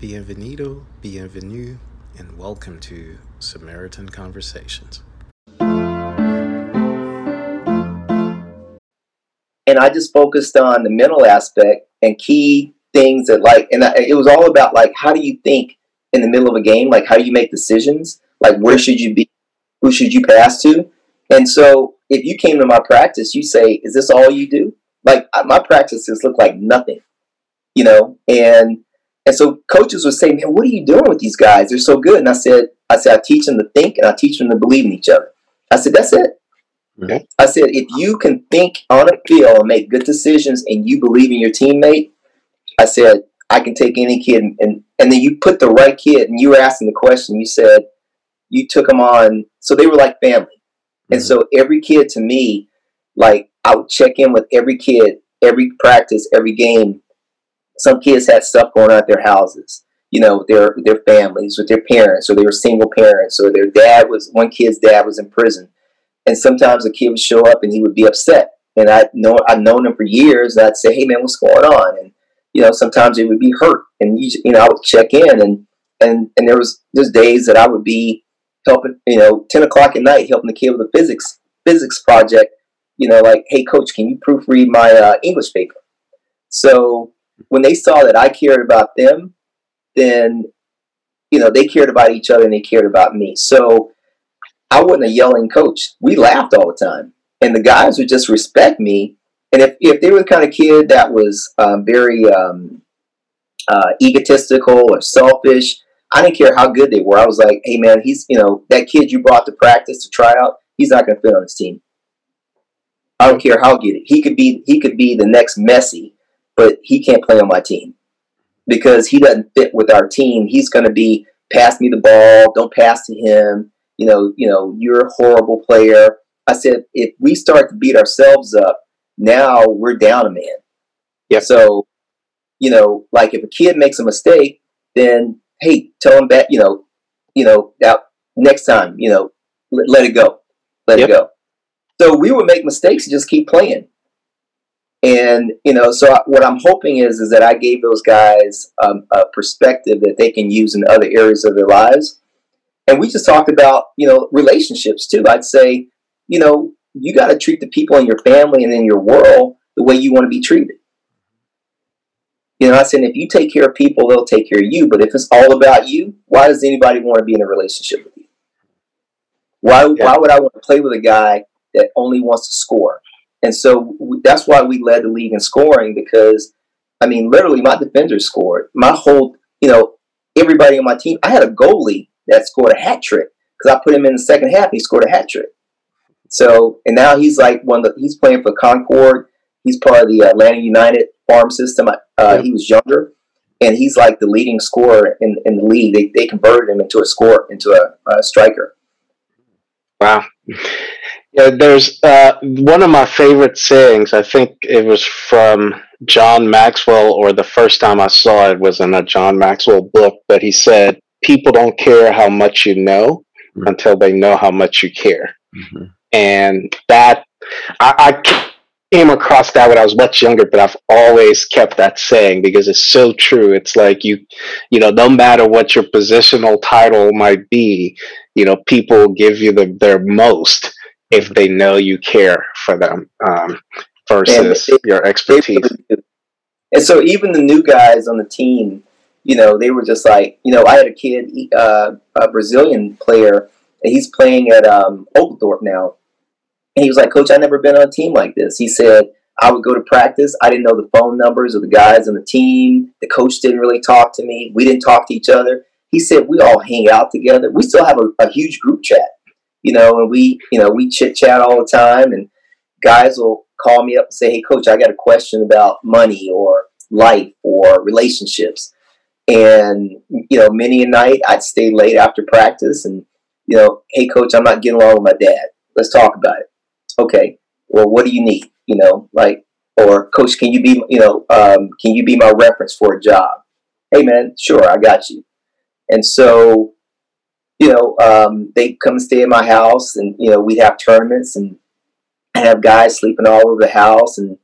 Bienvenido, bienvenue, and welcome to Samaritan Conversations. and I just focused on the mental aspect and key things that like, and I, it was all about like, how do you think in the middle of a game? Like, how do you make decisions? Like, where should you be? Who should you pass to? And so, if you came to my practice, you say, "Is this all you do?" Like, my practices look like nothing, you know. And and so, coaches would say, "Man, what are you doing with these guys? They're so good." And I said, "I said I teach them to think, and I teach them to believe in each other." I said, "That's it." Okay. I said, if you can think on a field and make good decisions and you believe in your teammate, I said, I can take any kid. And, and, and then you put the right kid and you were asking the question, you said, you took them on. So they were like family. Mm-hmm. And so every kid to me, like I would check in with every kid, every practice, every game. Some kids had stuff going on at their houses, you know, their their families, with their parents, or they were single parents, or their dad was one kid's dad was in prison and sometimes a kid would show up and he would be upset. And I know I've known him for years. And I'd say, "Hey man, what's going on?" And you know, sometimes it would be hurt, and you, you know, I would check in, and and and there was there's days that I would be helping, you know, ten o'clock at night helping the kid with a physics physics project. You know, like, "Hey coach, can you proofread my uh, English paper?" So when they saw that I cared about them, then you know they cared about each other and they cared about me. So I wasn't a yelling coach. We laughed all the time, and the guys would just respect me. And if, if they were the kind of kid that was um, very um, uh, egotistical or selfish, I didn't care how good they were. I was like, hey man, he's you know that kid you brought to practice to try out, he's not going to fit on this team. I don't care how good. He could be he could be the next Messi, but he can't play on my team because he doesn't fit with our team. He's going to be pass me the ball, don't pass to him you know, you know, you're a horrible player. I said, if we start to beat ourselves up, now we're down a man. Yeah. So, you know, like if a kid makes a mistake, then hey, tell him that, you know, you know, that next time, you know, let, let it go, let yep. it go. So we would make mistakes and just keep playing. And you know, so what I'm hoping is is that I gave those guys um, a perspective that they can use in other areas of their lives and we just talked about, you know, relationships too. I'd say, you know, you got to treat the people in your family and in your world the way you want to be treated. You know, I said, if you take care of people, they'll take care of you. But if it's all about you, why does anybody want to be in a relationship with you? Why, yeah. why would I want to play with a guy that only wants to score? And so we, that's why we led the league in scoring because, I mean, literally my defenders scored. My whole, you know, everybody on my team, I had a goalie that scored a hat trick because I put him in the second half. He scored a hat trick. So and now he's like one of the, he's playing for Concorde. He's part of the Atlanta United farm system. Uh. He was younger, and he's like the leading scorer in, in the league. They, they converted him into a score into a, a striker. Wow. Yeah, there's uh, one of my favorite sayings. I think it was from John Maxwell, or the first time I saw it was in a John Maxwell book. But he said, people don't care how much you know mm-hmm. until they know how much you care. Mm-hmm. And that, I, I, came across that when I was much younger, but I've always kept that saying because it's so true. It's like you, you know, no matter what your positional title might be, you know, people give you the, their most if they know you care for them um, versus it, your expertise. And so even the new guys on the team, you know, they were just like, you know, I had a kid, uh, a Brazilian player, and he's playing at um, Oglethorpe now. And he was like, Coach, I've never been on a team like this. He said, I would go to practice. I didn't know the phone numbers of the guys on the team. The coach didn't really talk to me. We didn't talk to each other. He said, we all hang out together. We still have a, a huge group chat, you know, and we, you know, we chit chat all the time. And guys will call me up and say, hey, coach, I got a question about money or life or relationships. And, you know, many a night I'd stay late after practice and, you know, hey, coach, I'm not getting along with my dad. Let's talk about it. Okay. Well, what do you need? You know, like, or coach, can you be, you know, um, can you be my reference for a job? Hey, man, sure, I got you. And so, you know, um, they come and stay in my house, and you know, we'd have tournaments, and I have guys sleeping all over the house, and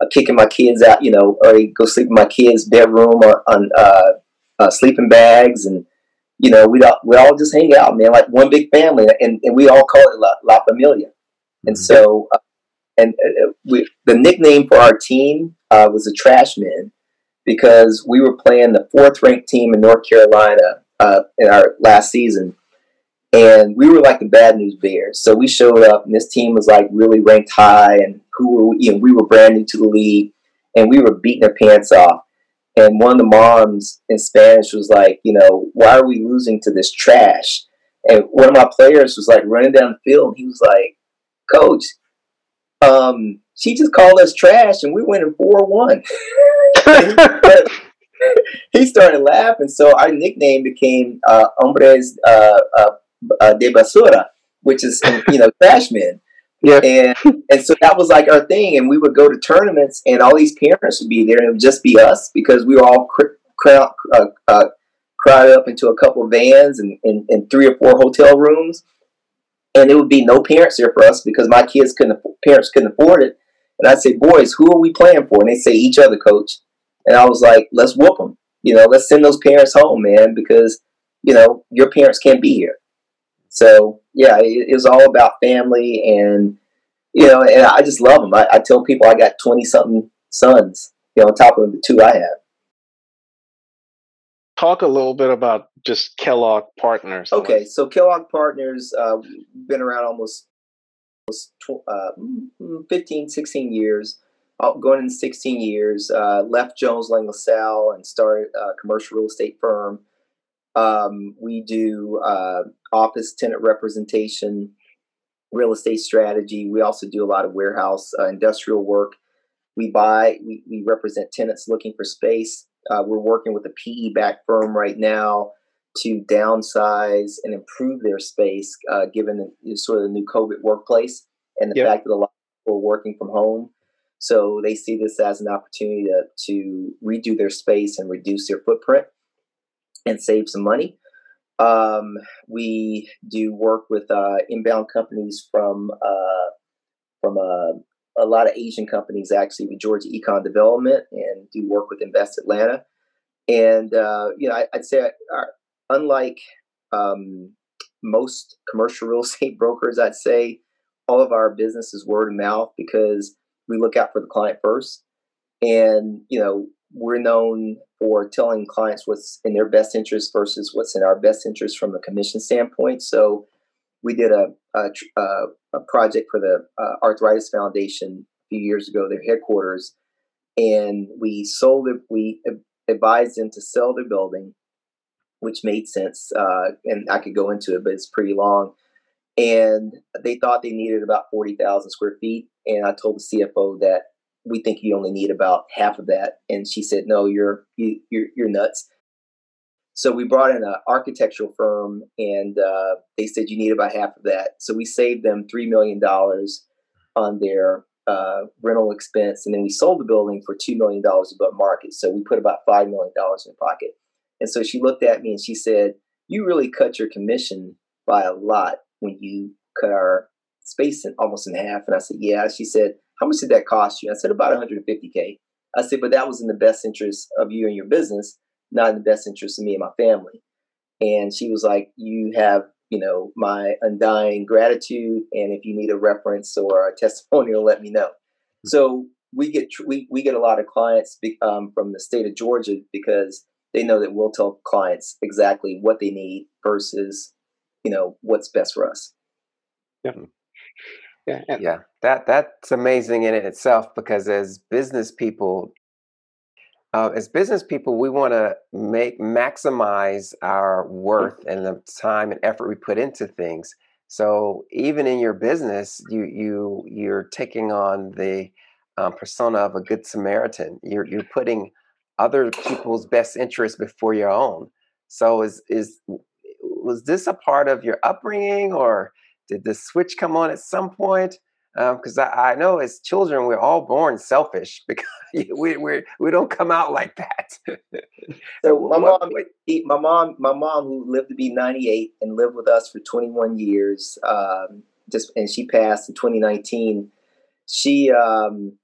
uh, kicking my kids out, you know, or go sleep in my kids' bedroom on, on uh, uh, sleeping bags, and you know we all we all just hang out, man, like one big family, and, and we all call it La, La Familia. And mm-hmm. so, uh, and uh, we, the nickname for our team uh, was the Trash Men because we were playing the fourth ranked team in North Carolina uh, in our last season. And we were like the bad news bears. So we showed up, and this team was like really ranked high, and who were we? You know, we were brand new to the league, and we were beating our pants off. And one of the moms in Spanish was like, you know, why are we losing to this trash? And one of my players was like running down the field, and he was like, Coach, um, she just called us trash, and we went in four one. he started laughing, so our nickname became uh, "Hombres uh, uh, uh, de Basura," which is you know trash men. Yeah. And and so that was like our thing, and we would go to tournaments, and all these parents would be there, and it would just be us because we were all cr- crowd, uh, uh, crowded up into a couple of vans and, and, and, three or four hotel rooms, and it would be no parents there for us because my kids couldn't, parents couldn't afford it. And I'd say, boys, who are we playing for? And they say each other, coach. And I was like, let's whoop them. You know, let's send those parents home, man, because you know your parents can't be here. So yeah, it, it was all about family, and you know, and I just love them. I, I tell people I got twenty something sons, you know, on top of the two I have. Talk a little bit about just Kellogg Partners. Okay, so Kellogg Partners uh, been around almost, almost uh, 15, 16 years. Uh, going in 16 years, uh, left Jones Lang LaSalle and started a commercial real estate firm. Um, we do uh, office tenant representation, real estate strategy. We also do a lot of warehouse uh, industrial work. We buy, we, we represent tenants looking for space. Uh, we're working with a PE backed firm right now to downsize and improve their space, uh, given the, sort of the new COVID workplace and the yep. fact that a lot of people are working from home. So they see this as an opportunity to, to redo their space and reduce their footprint and save some money. Um, we do work with uh, inbound companies from uh, from a, uh, a lot of Asian companies, actually, with Georgia Econ Development, and do work with Invest Atlanta. And uh, you know, I, would say, our, unlike um, most commercial real estate brokers, I'd say all of our business is word of mouth because we look out for the client first. And, you know, we're known for telling clients what's in their best interest versus what's in our best interest from a commission standpoint. So we did a, a, a project for the uh, Arthritis Foundation a few years ago, their headquarters, and we sold it. We advised them to sell their building, which made sense. Uh, and I could go into it, but it's pretty long and they thought they needed about 40,000 square feet. And I told the CFO that we think you only need about half of that. And she said, no, you're, you, you're, you're nuts. So we brought in an architectural firm and uh, they said you need about half of that. So we saved them $3 million on their uh, rental expense. And then we sold the building for $2 million above market. So we put about $5 million in pocket. And so she looked at me and she said, you really cut your commission by a lot when you cut our space in almost in half? And I said, yeah. She said, how much did that cost you? I said, about 150K. I said, but that was in the best interest of you and your business, not in the best interest of me and my family. And she was like, you have, you know, my undying gratitude. And if you need a reference or a testimonial, let me know. Mm-hmm. So we get we, we get a lot of clients um, from the state of Georgia because they know that we'll tell clients exactly what they need versus you know what's best for us. Yeah. Yeah, yeah, that that's amazing in it itself because as business people, uh, as business people, we want to make maximize our worth and the time and effort we put into things. So even in your business, you you you're taking on the um, persona of a good Samaritan. You're you're putting other people's best interests before your own. So is is was this a part of your upbringing or did the switch come on at some point? Because um, I, I, know as children we're all born selfish because we we we don't come out like that. so my mom, my mom, my mom, who lived to be ninety eight and lived with us for twenty one years, um, just and she passed in twenty nineteen. She um,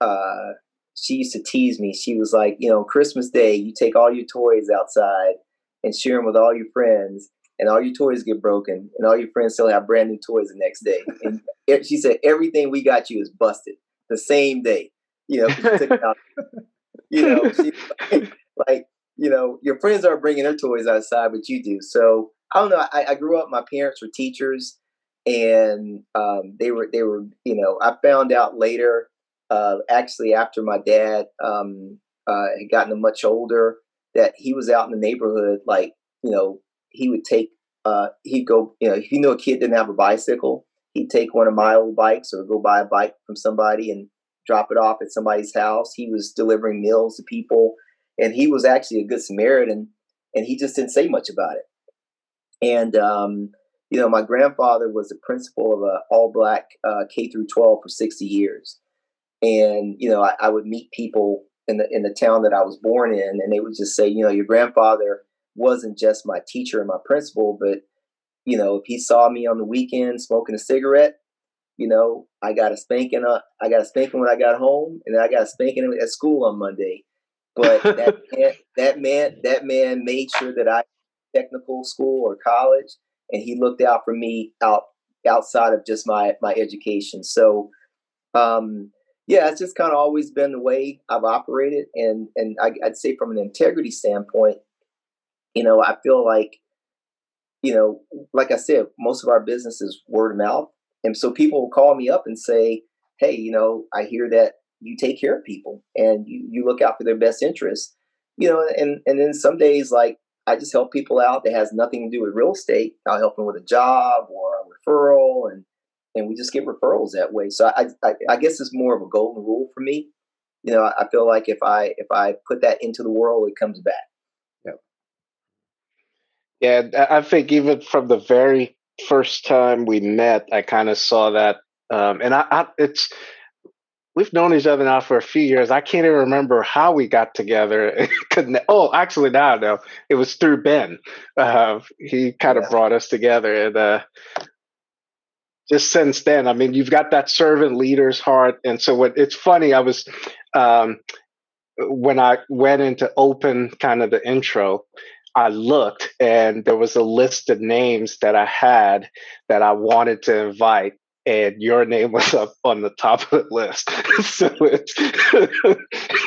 uh, she used to tease me. She was like, you know, Christmas Day, you take all your toys outside and share them with all your friends, and all your toys get broken, and all your friends still have brand new toys the next day. And she said, everything we got you is busted the same day. You know, you know, she, like, you know, your friends aren't bringing their toys outside, but you do. So I don't know. I, I grew up. My parents were teachers, and um, they were they were. You know, I found out later. Uh, actually, after my dad um, uh, had gotten much older, that he was out in the neighborhood. Like, you know, he would take. Uh, he'd go. You know, if he knew a kid didn't have a bicycle, he'd take one of my old bikes or go buy a bike from somebody and drop it off at somebody's house. He was delivering meals to people, and he was actually a good Samaritan. And he just didn't say much about it. And um, you know, my grandfather was the principal of a all black uh, K through 12 for 60 years. And you know, I, I, would meet people in the in the town that I was born in, and they would just say, you know, your grandfather wasn't just my teacher and my principal, but you know, if he saw me on the weekend smoking a cigarette, you know, I got a spanking. Uh, I got a spanking when I got home, and then I got a spanking at school on Monday. But that man, that man, that man made sure that I technical school or college, and he looked out for me out outside of just my my education. So, um, yeah, it's just kind of always been the way I've operated, and and I, I'd say from an integrity standpoint, you know, I feel like, you know, like I said, most of our business is word of mouth, and so people will call me up and say, "Hey, you know, I hear that you take care of people and you you look out for their best interests." You know, and and then some days like I just help people out that has nothing to do with real estate. I'll help them with a job or a referral, and and we just get referrals that way. So I, I, I guess it's more of a golden rule for me. You know, I feel like if I if I put that into the world, it comes back. Yeah. I think even from the very first time we met, I kind of saw that, um, and I, I it's we've known each other now for a few years. I can't even remember how we got together. oh, actually, now I know it was through Ben. Uh, he kind of yeah. brought us together, and uh, just since then, I mean, you've got that servant leader's heart. And so, what it's funny, I was um, when I went into open kind of the intro. I looked and there was a list of names that I had that I wanted to invite and your name was up on the top of the list. so it's,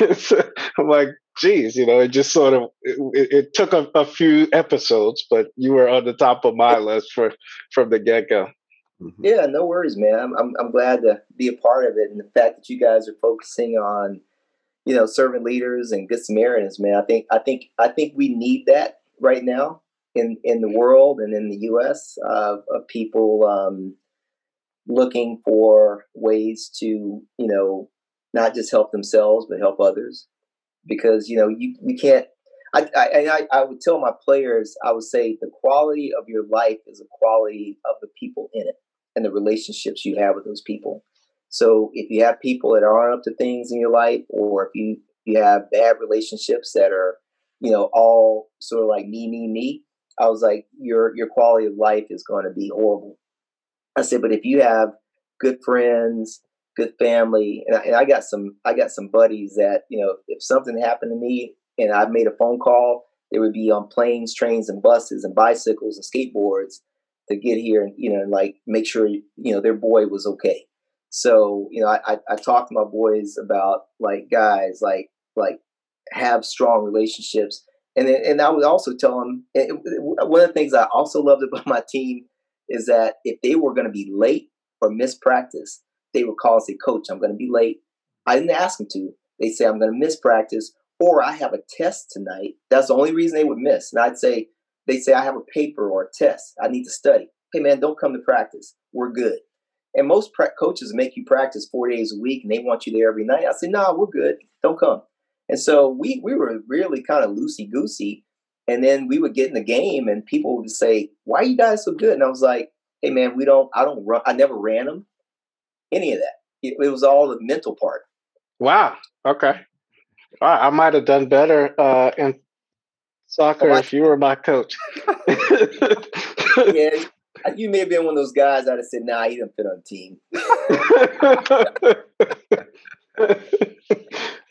it's, I'm like, geez, you know, it just sort of it, it took a, a, few episodes, but you were on the top of my list for from the get go. Mm-hmm. Yeah, no worries, man. I'm, I'm I'm glad to be a part of it, and the fact that you guys are focusing on, you know, servant leaders and good Samaritans, man. I think I think I think we need that right now in in the world and in the U.S. Uh, of people. Um, looking for ways to, you know, not just help themselves but help others. Because you know you you can't. I I, I would tell my players I would say the quality of your life is the quality of the people in it and the relationships you have with those people. So if you have people that aren't up to things in your life, or if you you have bad relationships that are, you know, all sort of like me, me, me, I was like, your your quality of life is going to be horrible. I said, but if you have good friends, good family, and I, and I got some, I got some buddies that you know, if something happened to me and I made a phone call, they would be on planes, trains, and buses, and bicycles and skateboards to get here and you know, and like make sure you know their boy was okay. So you know, I, I, I talk to my boys about like guys, like like have strong relationships, and then, and I would also tell them. It, it, one of the things I also loved about my team is that if they were going to be late or miss practice, they would call and say, Coach, I'm going to be late. I didn't ask them to. They say, I'm going to miss practice or I have a test tonight. That's the only reason they would miss. And I'd say, they say, I have a paper or a test. I need to study. Hey, man, don't come to practice. We're good. And most pre- coaches make you practice four days a week and they want you there every night. I say, no, nah, we're good. Don't come. And so we, we were really kind of loosey goosey and then we would get in the game and people would say, Why are you guys so good? And I was like, Hey man, we don't I don't run I never ran them. Any of that. It, it was all the mental part. Wow. Okay. I might have done better uh, in soccer oh, if you were my coach. yeah, you may have been one of those guys I'd have said, nah, he doesn't fit on the team.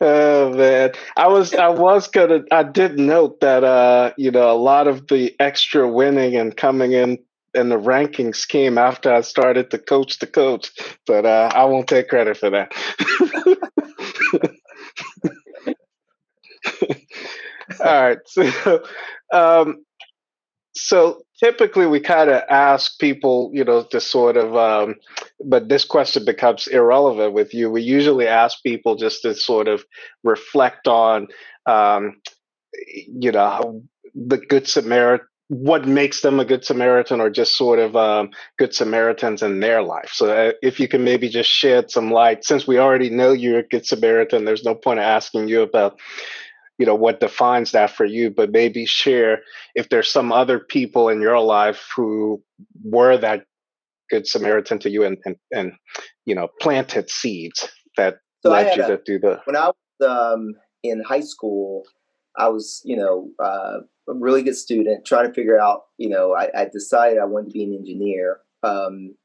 Oh man, I was I was gonna I did note that uh you know a lot of the extra winning and coming in and the rankings came after I started to coach the coach, but uh, I won't take credit for that. All right, so um, so typically we kind of ask people, you know, to sort of, um, but this question becomes irrelevant with you. We usually ask people just to sort of reflect on, um, you know, the Good Samaritan, what makes them a Good Samaritan, or just sort of um, Good Samaritans in their life. So uh, if you can maybe just shed some light, since we already know you're a Good Samaritan, there's no point asking you about you know what defines that for you but maybe share if there's some other people in your life who were that good samaritan to you and and, and you know planted seeds that so led you a, to do the when i was um, in high school i was you know uh, a really good student trying to figure out you know i, I decided i wanted to be an engineer. Um,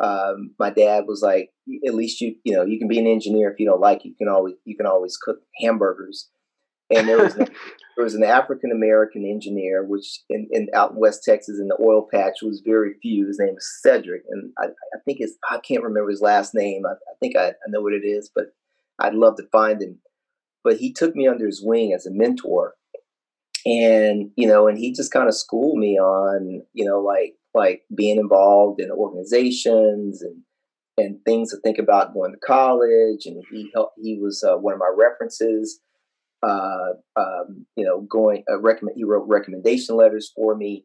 um, my dad was like at least you you know you can be an engineer if you don't like it, you can always you can always cook hamburgers and there was an, there was an African American engineer, which in, in, out in West Texas in the oil patch was very few. His name was Cedric, and I, I think it's I can't remember his last name. I, I think I, I, know what it is, but I'd love to find him. But he took me under his wing as a mentor, and you know, and he just kind of schooled me on you know like like being involved in organizations and and things to think about going to college. And he helped. He was uh, one of my references uh, um, you know, going uh, recommend. He wrote recommendation letters for me,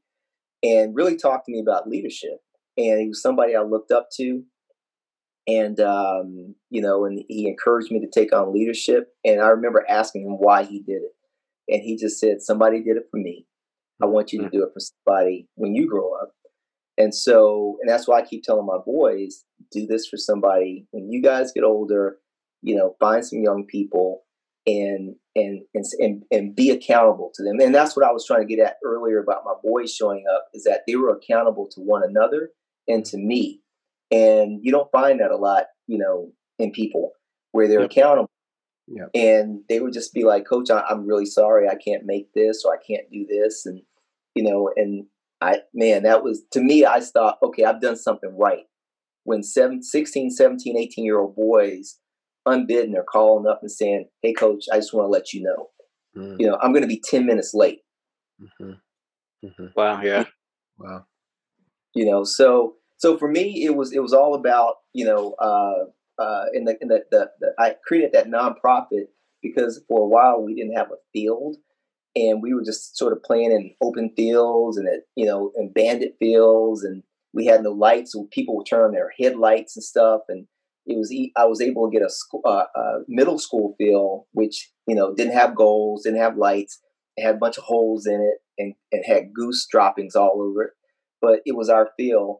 and really talked to me about leadership. And he was somebody I looked up to, and um, you know, and he encouraged me to take on leadership. And I remember asking him why he did it, and he just said, "Somebody did it for me. I want you to mm-hmm. do it for somebody when you grow up." And so, and that's why I keep telling my boys, do this for somebody when you guys get older. You know, find some young people and and and and be accountable to them. And that's what I was trying to get at earlier about my boys showing up is that they were accountable to one another and to me. And you don't find that a lot, you know, in people where they're yep. accountable. Yep. And they would just be like, Coach, I, I'm really sorry I can't make this or I can't do this. And, you know, and I, man, that was to me, I thought, okay, I've done something right. When seven, 16, 17, 18 year old boys unbidden are calling up and saying, "Hey, coach, I just want to let you know, mm. you know, I'm going to be ten minutes late." Mm-hmm. Mm-hmm. Wow. Yeah. Wow. You know, so so for me, it was it was all about you know, uh, uh, in the in the, the, the I created that nonprofit because for a while we didn't have a field, and we were just sort of playing in open fields and at you know in bandit fields, and we had no lights, so people would turn on their headlights and stuff, and it was I was able to get a, school, uh, a middle school feel, which you know didn't have goals, didn't have lights, it had a bunch of holes in it, and, and had goose droppings all over it. But it was our feel,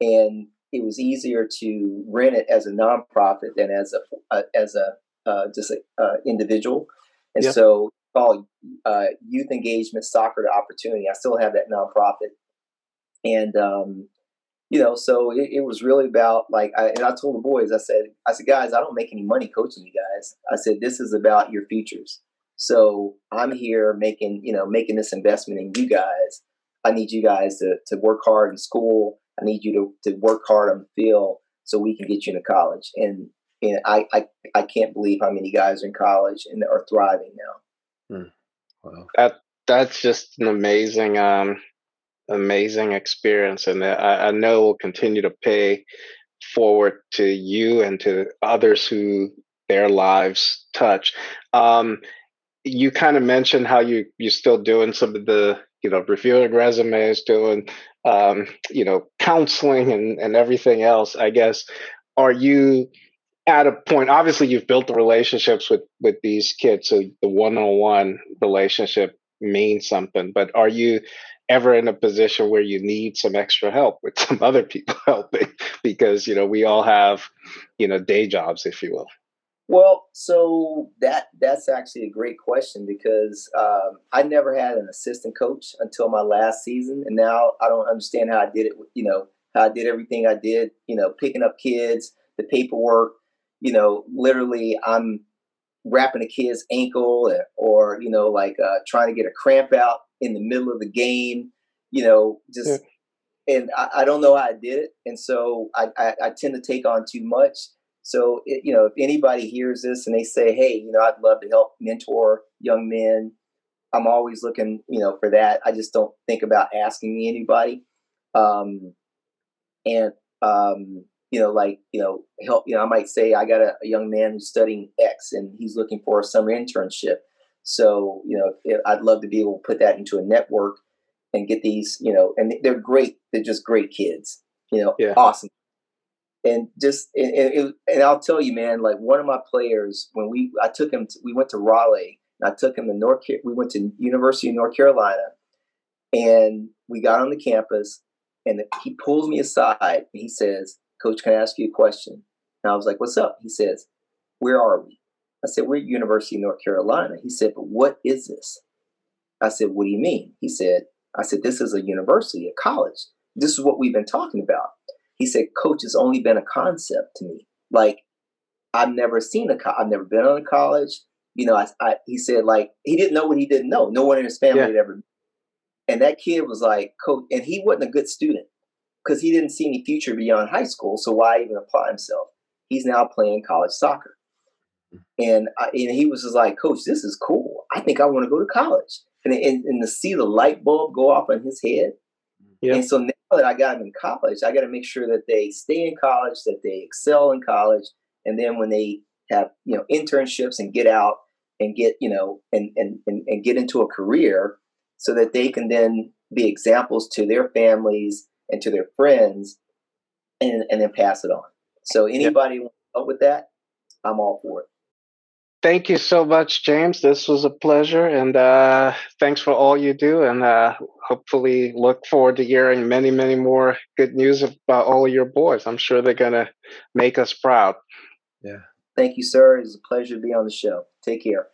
and it was easier to rent it as a nonprofit than as a, as a uh, just an uh, individual. And yep. so called uh, Youth Engagement Soccer to Opportunity. I still have that nonprofit, and um, you know, so it, it, was really about like, I, and I told the boys, I said, I said, guys, I don't make any money coaching you guys. I said, this is about your futures. So I'm here making, you know, making this investment in you guys. I need you guys to, to work hard in school. I need you to, to work hard on the field so we can get you into college. And, and I, I, I can't believe how many guys are in college and are thriving now. Hmm. Wow. That, that's just an amazing, um, amazing experience, and I, I know will continue to pay forward to you and to others who their lives touch. Um, you kind of mentioned how you you're still doing some of the you know reviewing resumes, doing um, you know counseling and and everything else. I guess are you at a point? Obviously, you've built the relationships with with these kids, so the one on one relationship means something. But are you ever in a position where you need some extra help with some other people helping because you know we all have you know day jobs if you will well so that that's actually a great question because um, i never had an assistant coach until my last season and now i don't understand how i did it you know how i did everything i did you know picking up kids the paperwork you know literally i'm wrapping a kid's ankle or, or you know like uh, trying to get a cramp out in the middle of the game you know just yeah. and I, I, don't know how i did it and so I, I, I tend to take on too much. So it, you know if anybody hears this and they say hey you know i'd love to help mentor young men i'm always looking you know for that. I just don't think about asking anybody. Um, and um, you know, like, you know, help, you know, I might say I got a, a young man who's studying X and he's looking for a summer internship. So, you know, I'd love to be able to put that into a network and get these, you know, and they're great. They're just great kids, you know, yeah. awesome. And just, and, and, and, I'll tell you, man, like one of my players, when we, I took him, to, we went to Raleigh and I took him to North, we went to University of North Carolina and we got on the campus and he pulls me aside and he says, Coach, can I ask you a question? And I was like, What's up? He says, Where are we? I said, We're at University of North Carolina. He said, But what is this? I said, What do you mean? He said, I said, This is a university, a college. This is what we've been talking about. He said, Coach, has only been a concept to me. Like, I've never seen a, co- I've never been on a college. You know, I, I, he said, like, he didn't know what he didn't know. No one in his family yeah. had ever. And that kid was like, Coach, and he wasn't a good student because he didn't see any future beyond high school. So why even apply himself? He's now playing college soccer. And, I, and he was just like, Coach, this is cool. I think I want to go to college. And, and, and to see the light bulb go off in his head. And so now that I got him in college, I got to make sure that they stay in college, that they excel in college. And then when they have, you know, internships and get out and get, you know, and, and, and, and get into a career so that they can then be examples to their families and to their friends and, and then pass it on. So anybody yep. help with that, I'm all for it. Thank you so much, James. This was a pleasure, and uh, thanks for all you do. And uh, hopefully, look forward to hearing many, many more good news about all of your boys. I'm sure they're gonna make us proud. Yeah. Thank you, sir. It's a pleasure to be on the show. Take care.